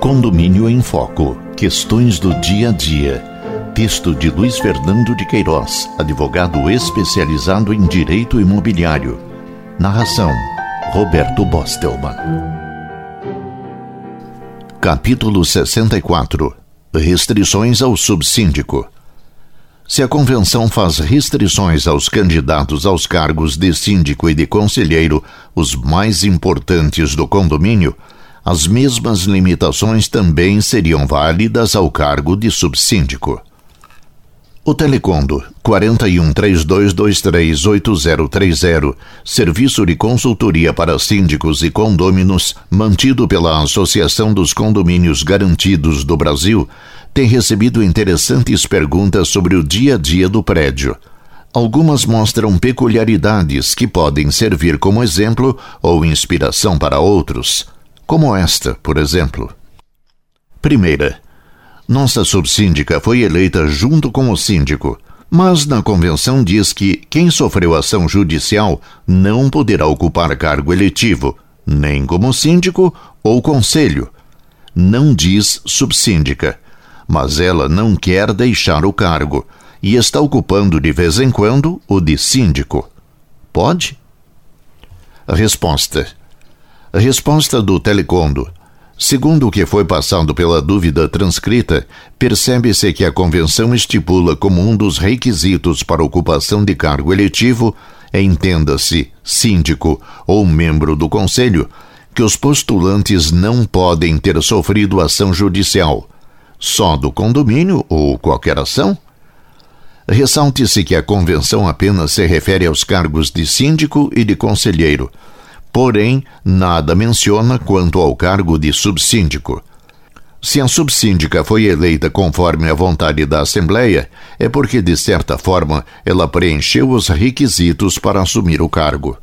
Condomínio em Foco. Questões do dia a dia. Texto de Luiz Fernando de Queiroz, advogado especializado em direito imobiliário. Narração: Roberto Bostelman. Capítulo 64 Restrições ao subsíndico. Se a convenção faz restrições aos candidatos aos cargos de síndico e de conselheiro, os mais importantes do condomínio, as mesmas limitações também seriam válidas ao cargo de subsíndico. O Telecondo 4132238030, serviço de consultoria para síndicos e condôminos, mantido pela Associação dos Condomínios Garantidos do Brasil, tem recebido interessantes perguntas sobre o dia a dia do prédio. Algumas mostram peculiaridades que podem servir como exemplo ou inspiração para outros como esta, por exemplo. Primeira, nossa subsíndica foi eleita junto com o síndico, mas na convenção diz que quem sofreu ação judicial não poderá ocupar cargo eletivo, nem como síndico ou conselho. Não diz subsíndica, mas ela não quer deixar o cargo e está ocupando de vez em quando o de síndico. Pode? Resposta: Resposta do Telecondo. Segundo o que foi passado pela dúvida transcrita, percebe-se que a convenção estipula como um dos requisitos para ocupação de cargo eletivo, entenda-se síndico ou membro do conselho, que os postulantes não podem ter sofrido ação judicial, só do condomínio ou qualquer ação? Ressalte-se que a convenção apenas se refere aos cargos de síndico e de conselheiro porém nada menciona quanto ao cargo de subsíndico. Se a subsíndica foi eleita conforme a vontade da Assembleia, é porque, de certa forma, ela preencheu os requisitos para assumir o cargo.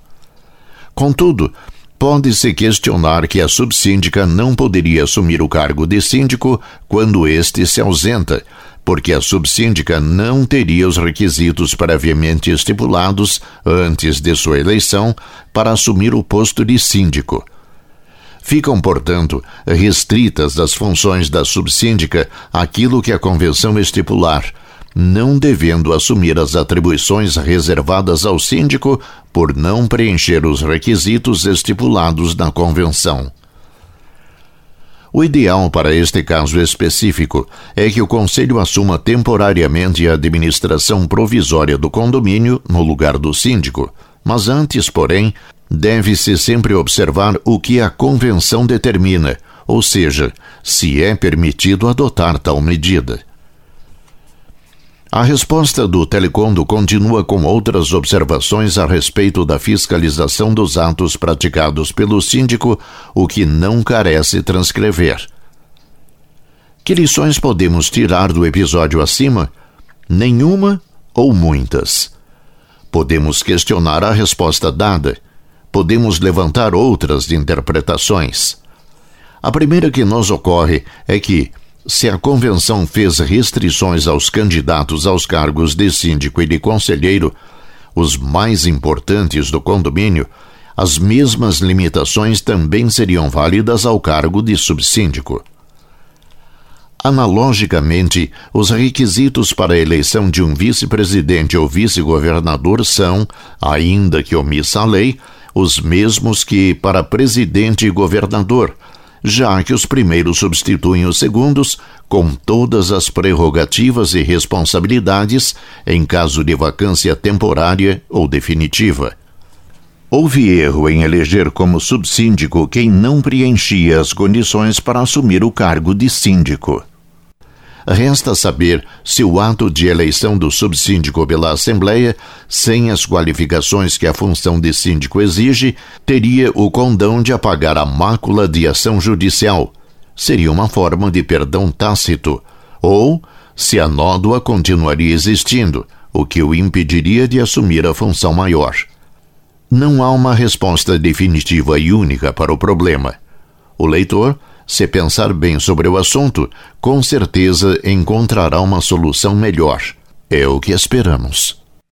Contudo, pode-se questionar que a subsíndica não poderia assumir o cargo de síndico quando este se ausenta, porque a subsíndica não teria os requisitos previamente estipulados antes de sua eleição para assumir o posto de síndico. Ficam, portanto, restritas das funções da subsíndica aquilo que a convenção estipular, não devendo assumir as atribuições reservadas ao síndico por não preencher os requisitos estipulados na convenção. O ideal para este caso específico é que o Conselho assuma temporariamente a administração provisória do condomínio no lugar do síndico, mas antes, porém, deve-se sempre observar o que a Convenção determina, ou seja, se é permitido adotar tal medida. A resposta do Telecondo continua com outras observações a respeito da fiscalização dos atos praticados pelo síndico, o que não carece transcrever. Que lições podemos tirar do episódio acima? Nenhuma ou muitas. Podemos questionar a resposta dada. Podemos levantar outras interpretações. A primeira que nos ocorre é que, se a convenção fez restrições aos candidatos aos cargos de síndico e de conselheiro, os mais importantes do condomínio, as mesmas limitações também seriam válidas ao cargo de subsíndico. Analogicamente, os requisitos para a eleição de um vice-presidente ou vice-governador são, ainda que omissa a lei, os mesmos que para presidente e governador, já que os primeiros substituem os segundos com todas as prerrogativas e responsabilidades em caso de vacância temporária ou definitiva. Houve erro em eleger como subsíndico quem não preenchia as condições para assumir o cargo de síndico. Resta saber se o ato de eleição do subsíndico pela Assembleia, sem as qualificações que a função de síndico exige, teria o condão de apagar a mácula de ação judicial. Seria uma forma de perdão tácito. Ou se a nódoa continuaria existindo, o que o impediria de assumir a função maior. Não há uma resposta definitiva e única para o problema. O leitor se pensar bem sobre o assunto, com certeza encontrará uma solução melhor. É o que esperamos.